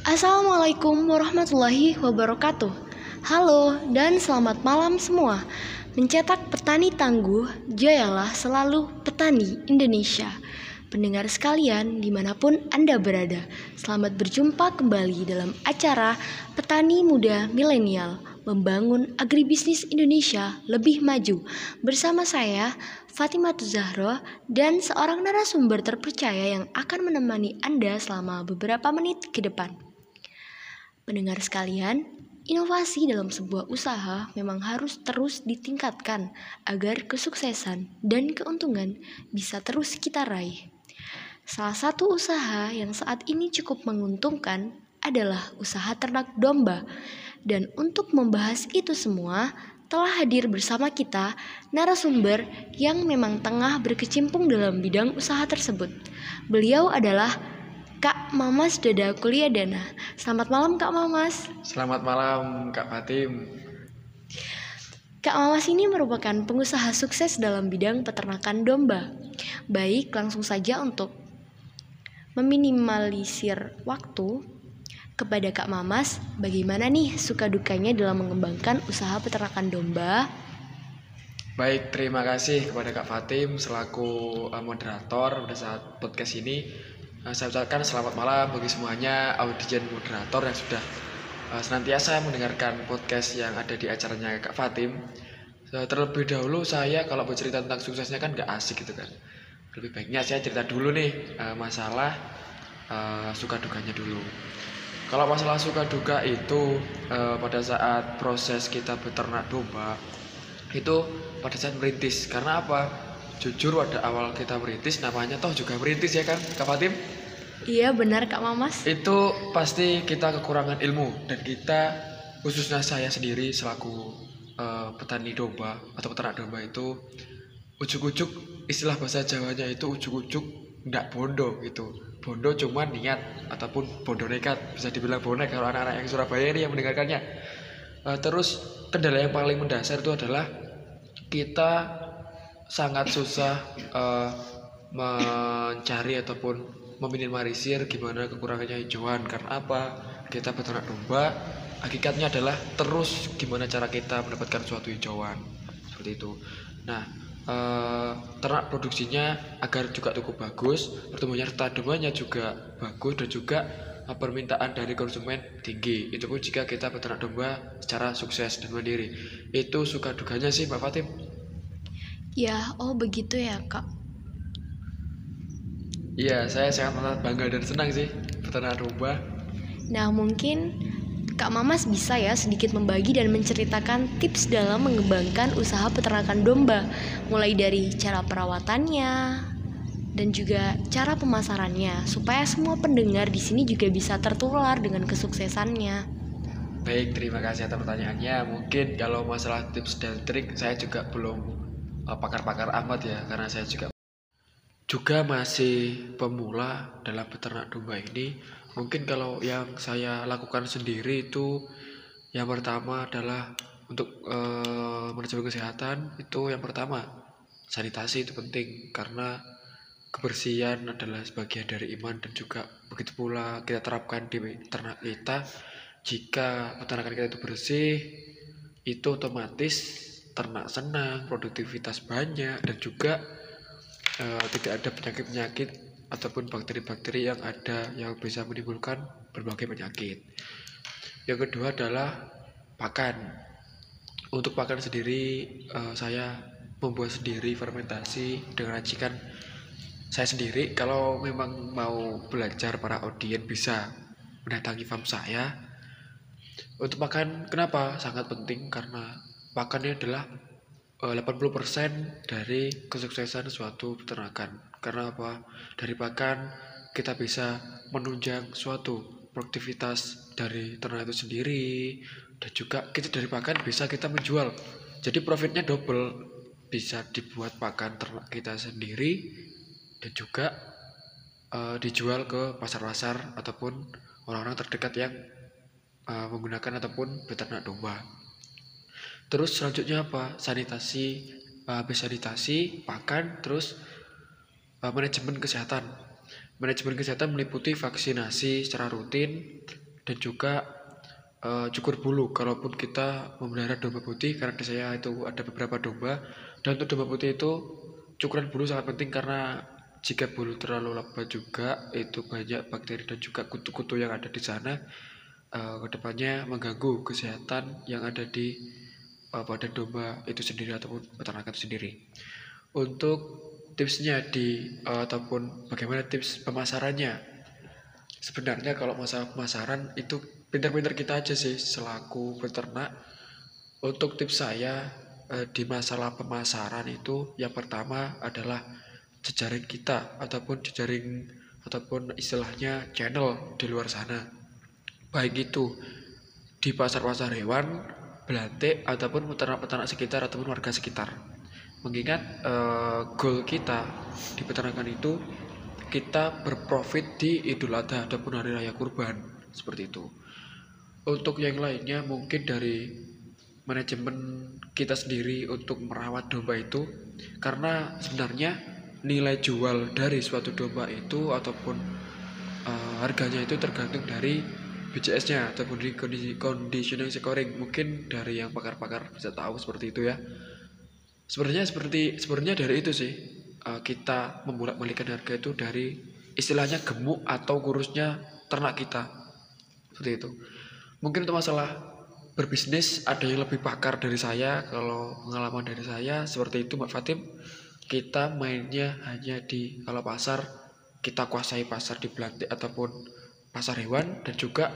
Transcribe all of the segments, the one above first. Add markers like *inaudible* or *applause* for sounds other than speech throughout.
Assalamualaikum warahmatullahi wabarakatuh. Halo dan selamat malam semua. Mencetak petani tangguh, jayalah selalu petani Indonesia. Pendengar sekalian, di mana pun Anda berada, selamat berjumpa kembali dalam acara Petani Muda Milenial Membangun Agribisnis Indonesia Lebih Maju bersama saya, Fatimah Zahro, dan seorang narasumber terpercaya yang akan menemani Anda selama beberapa menit ke depan. Pendengar sekalian, Inovasi dalam sebuah usaha memang harus terus ditingkatkan agar kesuksesan dan keuntungan bisa terus kita raih. Salah satu usaha yang saat ini cukup menguntungkan adalah usaha ternak domba. Dan untuk membahas itu semua, telah hadir bersama kita narasumber yang memang tengah berkecimpung dalam bidang usaha tersebut. Beliau adalah Kak Mamas Dada Kuliah Dana. Selamat malam Kak Mamas. Selamat malam Kak Fatim. Kak Mamas ini merupakan pengusaha sukses dalam bidang peternakan domba. Baik, langsung saja untuk meminimalisir waktu kepada Kak Mamas, bagaimana nih suka dukanya dalam mengembangkan usaha peternakan domba? Baik, terima kasih kepada Kak Fatim selaku uh, moderator pada saat podcast ini. Uh, saya ucapkan selamat malam bagi semuanya audien moderator yang sudah uh, senantiasa mendengarkan podcast yang ada di acaranya Kak Fatim. Terlebih dahulu saya kalau bercerita tentang suksesnya kan gak asik gitu kan lebih baiknya saya cerita dulu nih uh, masalah uh, suka dukanya dulu kalau masalah suka duka itu uh, pada saat proses kita beternak domba itu pada saat merintis. Karena apa? Jujur pada awal kita merintis namanya toh juga merintis ya kan Kak Fatim? Iya benar Kak Mamas. Itu pasti kita kekurangan ilmu. Dan kita khususnya saya sendiri selaku uh, petani domba atau peternak domba itu ujuk-ujuk istilah bahasa Jawanya itu ujuk-ujuk ndak bondo gitu. Bondo cuma niat ataupun bondo nekat. Bisa dibilang bonek kalau anak-anak yang Surabaya ini yang mendengarkannya. Uh, terus kendala yang paling mendasar itu adalah kita sangat susah uh, mencari ataupun meminimalisir gimana kekurangannya hijauan. Karena apa? Kita beternak domba hakikatnya adalah terus gimana cara kita mendapatkan suatu hijauan. Seperti itu. Nah uh, ternak produksinya agar juga cukup bagus, pertumbuhan serta dombanya juga bagus dan juga uh, permintaan dari konsumen tinggi. Itu pun jika kita beternak domba secara sukses dan mandiri. Itu suka duganya sih Mbak Fatim. Ya, oh begitu ya Kak. Iya, saya sangat bangga dan senang sih beternak domba. Nah, mungkin Kak Mamas bisa ya sedikit membagi dan menceritakan tips dalam mengembangkan usaha peternakan domba, mulai dari cara perawatannya dan juga cara pemasarannya, supaya semua pendengar di sini juga bisa tertular dengan kesuksesannya. Baik, terima kasih atas pertanyaannya. Mungkin kalau masalah tips dan trik saya juga belum uh, pakar-pakar amat ya, karena saya juga juga masih pemula dalam peternak domba ini Mungkin kalau yang saya lakukan sendiri itu yang pertama adalah untuk e, manajemen kesehatan itu yang pertama sanitasi itu penting karena kebersihan adalah sebagian dari iman dan juga begitu pula kita terapkan di ternak kita jika peternakan kita itu bersih itu otomatis ternak senang produktivitas banyak dan juga e, tidak ada penyakit-penyakit ataupun bakteri-bakteri yang ada yang bisa menimbulkan berbagai penyakit. Yang kedua adalah pakan. Untuk pakan sendiri uh, saya membuat sendiri fermentasi dengan racikan saya sendiri. Kalau memang mau belajar para audien bisa mendatangi farm saya. Untuk pakan kenapa sangat penting karena pakannya adalah 80% eh, dari kesuksesan suatu peternakan karena apa? Dari pakan kita bisa menunjang suatu produktivitas dari ternak itu sendiri dan juga kita dari pakan bisa kita menjual. Jadi profitnya double bisa dibuat pakan ternak kita sendiri dan juga uh, dijual ke pasar-pasar ataupun orang-orang terdekat yang uh, menggunakan ataupun beternak domba. Terus selanjutnya apa? Sanitasi, uh, habis sanitasi, pakan, terus manajemen kesehatan. Manajemen kesehatan meliputi vaksinasi secara rutin, dan juga uh, cukur bulu kalaupun kita memelihara domba putih karena di saya itu ada beberapa domba dan untuk domba putih itu cukuran bulu sangat penting karena jika bulu terlalu lebat juga itu banyak bakteri dan juga kutu-kutu yang ada di sana uh, ke depannya mengganggu kesehatan yang ada di uh, badan domba itu sendiri ataupun peternakan itu sendiri. Untuk tipsnya di uh, ataupun bagaimana tips pemasarannya? Sebenarnya kalau masalah pemasaran itu pintar-pintar kita aja sih selaku peternak. Untuk tips saya eh, di masalah pemasaran itu yang pertama adalah jejaring kita ataupun jejaring ataupun istilahnya channel di luar sana. Baik itu di pasar-pasar hewan belantik ataupun peternak-peternak sekitar ataupun warga sekitar. Mengingat eh, goal kita di peternakan itu kita berprofit di Idul Adha ataupun hari raya kurban seperti itu. Untuk yang lainnya mungkin dari manajemen kita sendiri untuk merawat domba itu karena sebenarnya nilai jual dari suatu domba itu ataupun uh, harganya itu tergantung dari BCS-nya ataupun di kondisi conditioning scoring mungkin dari yang pakar-pakar bisa tahu seperti itu ya. Sebenarnya seperti sebenarnya dari itu sih uh, kita memulak-balikan harga itu dari istilahnya gemuk atau kurusnya ternak kita. Seperti itu. Mungkin untuk masalah berbisnis ada yang lebih pakar dari saya. Kalau pengalaman dari saya seperti itu Mbak Fatim. Kita mainnya hanya di kalau pasar kita kuasai pasar di Belantik ataupun pasar hewan dan juga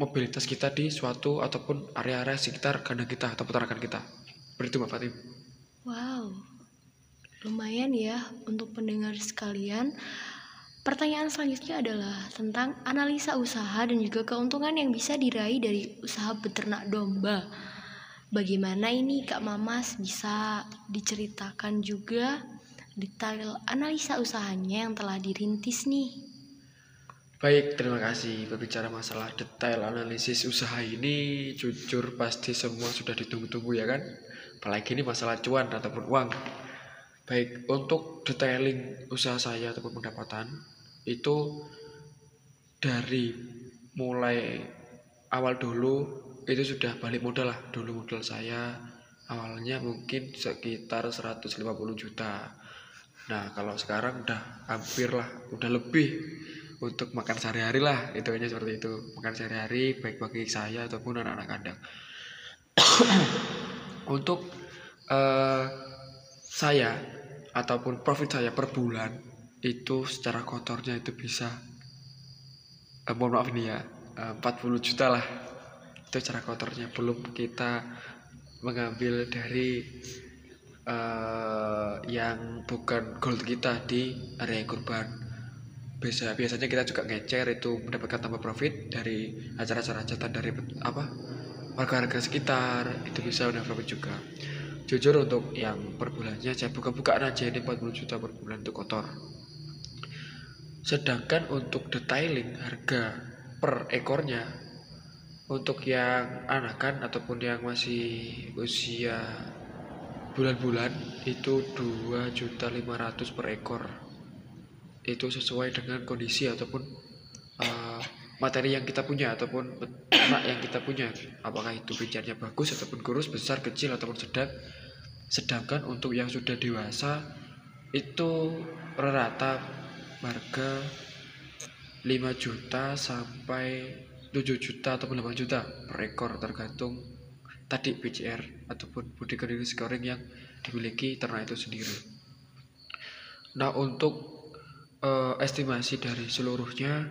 mobilitas kita di suatu ataupun area-area sekitar kandang kita atau peternakan kita seperti itu Mbak Fatim wow lumayan ya untuk pendengar sekalian Pertanyaan selanjutnya adalah tentang analisa usaha dan juga keuntungan yang bisa diraih dari usaha beternak domba. Bagaimana ini Kak Mamas bisa diceritakan juga detail analisa usahanya yang telah dirintis nih? Baik, terima kasih. Berbicara masalah detail analisis usaha ini, jujur pasti semua sudah ditunggu-tunggu ya kan? Apalagi ini masalah cuan ataupun uang. Baik, untuk detailing usaha saya ataupun pendapatan, itu dari mulai awal dulu itu sudah balik modal lah dulu modal saya awalnya mungkin sekitar 150 juta nah kalau sekarang udah hampir lah udah lebih untuk makan sehari-hari lah itu hanya seperti itu. Makan sehari-hari baik bagi saya ataupun anak-anak kandang. *coughs* Untuk uh, saya ataupun profit saya per bulan itu secara kotornya itu bisa eh, mohon maaf ini ya eh, 40 juta lah. Itu secara kotornya. Belum kita mengambil dari eh, yang bukan gold kita di area kurban biasa biasanya kita juga ngecer itu mendapatkan tambah profit dari acara-acara hajatan dari apa warga-warga sekitar. Itu bisa udah profit juga. Jujur untuk yang per bulannya saya buka-bukaan aja ini 40 juta per bulan itu kotor. Sedangkan untuk detailing harga per ekornya untuk yang anakan ataupun yang masih usia bulan-bulan itu 2.500 per ekor. Itu sesuai dengan kondisi ataupun uh, materi yang kita punya ataupun ternak yang kita punya. Apakah itu bicarnya bagus ataupun kurus, besar, kecil ataupun sedang. Sedangkan untuk yang sudah dewasa itu rata harga 5 juta sampai 7 juta ataupun 8 juta per ekor tergantung tadi BCR ataupun body scoring yang dimiliki ternak itu sendiri. Nah untuk uh, estimasi dari seluruhnya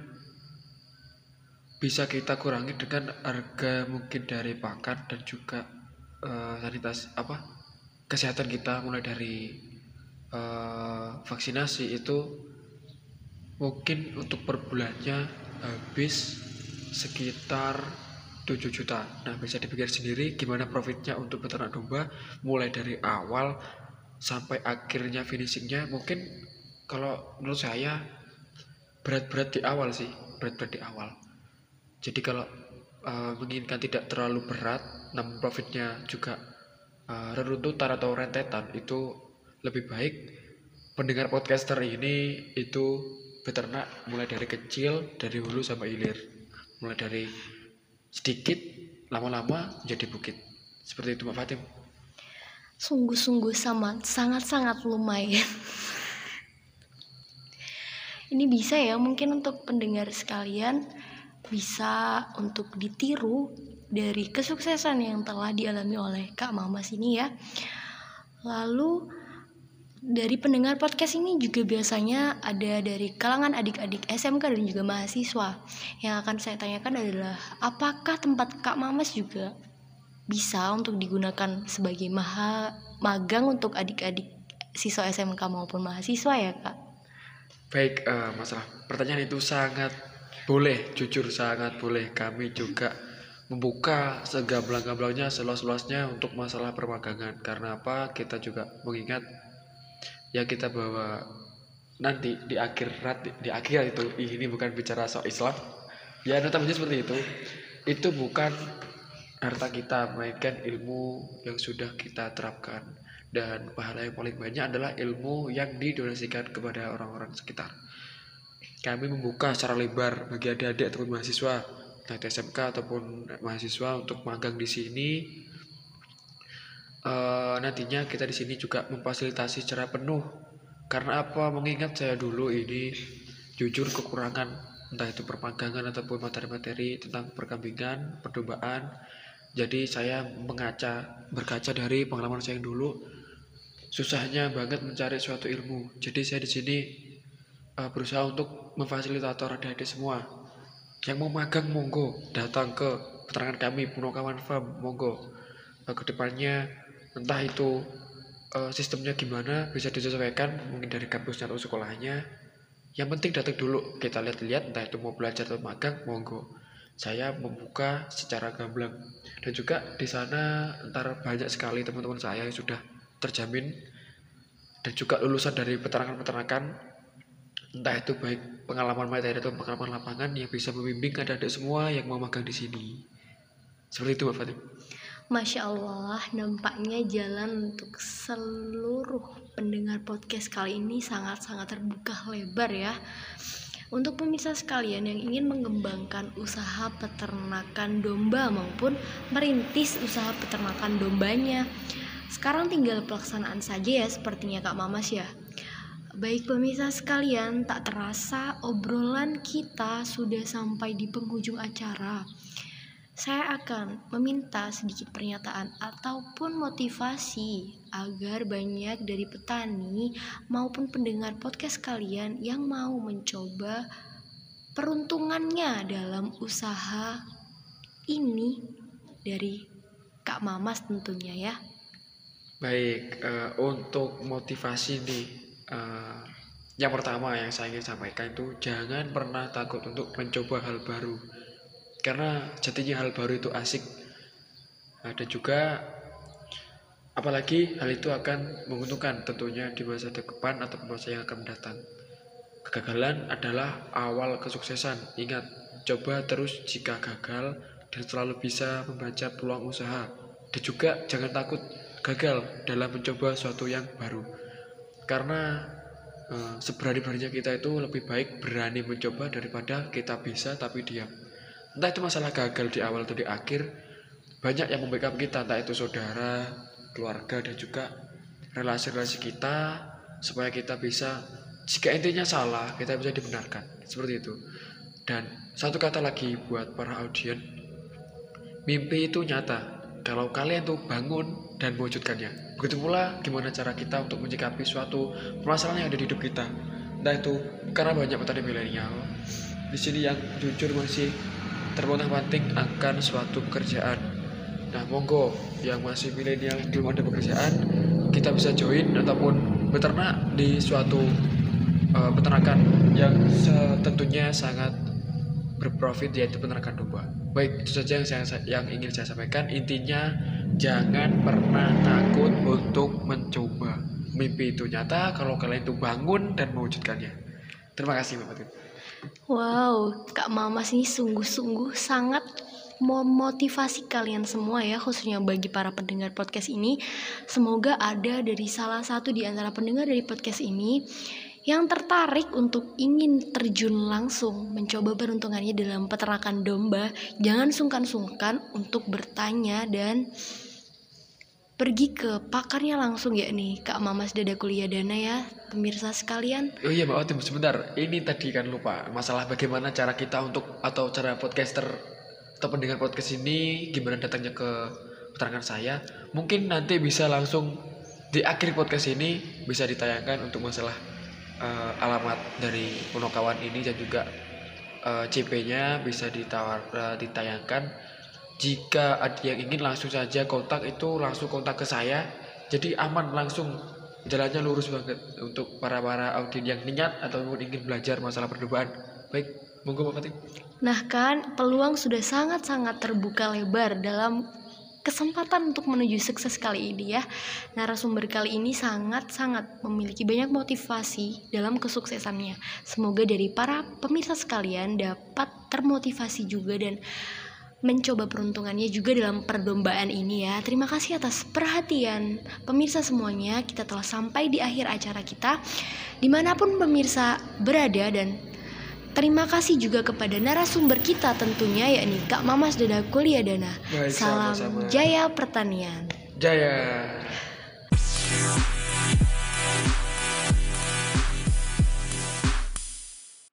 bisa kita kurangi dengan harga mungkin dari pakan dan juga uh, sanitas apa kesehatan kita mulai dari uh, vaksinasi itu mungkin untuk per bulannya habis sekitar 7 juta. Nah bisa dipikir sendiri gimana profitnya untuk peternak domba mulai dari awal sampai akhirnya finishingnya mungkin kalau menurut saya berat-berat di awal sih berat-berat di awal. Jadi kalau uh, menginginkan tidak terlalu berat namun profitnya juga uh, reruntutan atau rentetan itu lebih baik pendengar podcaster ini itu beternak mulai dari kecil dari hulu sampai hilir. Mulai dari sedikit lama-lama menjadi bukit. Seperti itu Mbak Fatim. Sungguh-sungguh sama sangat-sangat lumayan. *laughs* Ini bisa ya mungkin untuk pendengar sekalian bisa untuk ditiru dari kesuksesan yang telah dialami oleh Kak Mama sini ya. Lalu dari pendengar podcast ini juga biasanya ada dari kalangan adik-adik SMK dan juga mahasiswa. Yang akan saya tanyakan adalah apakah tempat Kak Mamas juga bisa untuk digunakan sebagai maha magang untuk adik-adik siswa SMK maupun mahasiswa ya kak? Baik, uh, masalah pertanyaan itu sangat boleh, jujur sangat boleh. Kami juga membuka segamblang-gamblangnya, seluas-luasnya untuk masalah permagangan. Karena apa? Kita juga mengingat ya kita bahwa nanti di akhirat di, di akhir itu ini bukan bicara soal Islam. Ya, notabene seperti itu. Itu bukan harta kita melainkan ilmu yang sudah kita terapkan dan pahala yang paling banyak adalah ilmu yang didonasikan kepada orang-orang sekitar. Kami membuka secara lebar bagi adik-adik ataupun mahasiswa baik SMK ataupun mahasiswa untuk magang di sini. Uh, nantinya kita di sini juga memfasilitasi secara penuh. Karena apa? Mengingat saya dulu ini jujur kekurangan entah itu permagangan ataupun materi-materi tentang perkambingan, perdombaan. Jadi saya mengaca berkaca dari pengalaman saya yang dulu susahnya banget mencari suatu ilmu. Jadi saya di sini uh, berusaha untuk memfasilitator adik-adik semua. Yang mau magang monggo datang ke peterangan kami Punokawan Farm monggo. Uh, ke depannya entah itu uh, sistemnya gimana bisa disesuaikan mungkin dari kampusnya atau sekolahnya. Yang penting datang dulu kita lihat-lihat entah itu mau belajar atau magang monggo saya membuka secara gamblang dan juga di sana antara banyak sekali teman-teman saya yang sudah terjamin dan juga lulusan dari peternakan-peternakan entah itu baik pengalaman materi atau pengalaman lapangan yang bisa membimbing adik-adik semua yang mau magang di sini seperti itu Mbak Fatim Masya Allah, nampaknya jalan untuk seluruh pendengar podcast kali ini sangat-sangat terbuka lebar ya. Untuk pemirsa sekalian yang ingin mengembangkan usaha peternakan domba maupun merintis usaha peternakan dombanya, sekarang tinggal pelaksanaan saja ya sepertinya Kak Mamas ya. Baik pemirsa sekalian, tak terasa obrolan kita sudah sampai di penghujung acara saya akan meminta sedikit pernyataan ataupun motivasi agar banyak dari petani maupun pendengar podcast kalian yang mau mencoba peruntungannya dalam usaha ini dari Kak Mamas tentunya ya. Baik, uh, untuk motivasi nih, uh, yang pertama yang saya ingin sampaikan itu jangan pernah takut untuk mencoba hal baru. Karena jadinya hal baru itu asik. Dan juga apalagi hal itu akan menguntungkan tentunya di masa depan atau masa yang akan mendatang. Kegagalan adalah awal kesuksesan. Ingat coba terus jika gagal dan selalu bisa membaca peluang usaha. Dan juga jangan takut gagal dalam mencoba sesuatu yang baru. Karena uh, seberani-beraninya kita itu lebih baik berani mencoba daripada kita bisa tapi diam. Entah itu masalah gagal di awal atau di akhir banyak yang membackup kita entah itu saudara keluarga dan juga relasi-relasi kita supaya kita bisa jika intinya salah kita bisa dibenarkan. Seperti itu. Dan satu kata lagi buat para audien mimpi itu nyata kalau kalian tuh bangun dan mewujudkannya begitu pula gimana cara kita untuk menyikapi suatu permasalahan yang ada di hidup kita entah itu karena banyak petani milenial di sini yang jujur masih termontang penting akan suatu pekerjaan. Nah, monggo yang masih milenial belum ada pekerjaan, kita bisa join ataupun beternak di suatu uh, peternakan yang tentunya sangat berprofit yaitu peternakan domba. Baik, itu saja yang saya yang ingin saya sampaikan. Intinya jangan pernah takut untuk mencoba. Mimpi itu nyata kalau kalian itu bangun dan mewujudkannya. Terima kasih Bapak Fatim. Wow, Kak Mamas ini sungguh-sungguh sangat memotivasi kalian semua ya khususnya bagi para pendengar podcast ini semoga ada dari salah satu di antara pendengar dari podcast ini yang tertarik untuk ingin terjun langsung mencoba peruntungannya dalam peternakan domba, jangan sungkan-sungkan untuk bertanya dan pergi ke pakarnya langsung ya nih Kak Mamas Dada Kuliah Dana ya pemirsa sekalian. Oh iya Mbak Otim sebentar, ini tadi kan lupa masalah bagaimana cara kita untuk atau cara podcaster atau pendengar podcast ini gimana datangnya ke peternakan saya. Mungkin nanti bisa langsung di akhir podcast ini bisa ditayangkan untuk masalah uh, alamat dari Punokawan ini dan juga uh, eh, CP-nya bisa ditawar uh, ditayangkan. Jika ada yang ingin langsung saja kontak itu langsung kontak ke saya. Jadi aman langsung jalannya lurus banget untuk para para audien yang niat atau ingin belajar masalah perdomaan. Baik, monggo Pak Fatih. Nah kan peluang sudah sangat-sangat terbuka lebar dalam kesempatan untuk menuju sukses kali ini ya. Narasumber kali ini sangat-sangat memiliki banyak motivasi dalam kesuksesannya. Semoga dari para pemirsa sekalian dapat termotivasi juga dan mencoba peruntungannya juga dalam perdombaan ini ya. Terima kasih atas perhatian pemirsa semuanya. Kita telah sampai di akhir acara kita. Di mana pun pemirsa berada dan Terima kasih juga kepada narasumber kita tentunya yakni Kak Mamas Dada Kuliah Dana. Baik, Salam sama -sama. Jaya Pertanian. Jaya.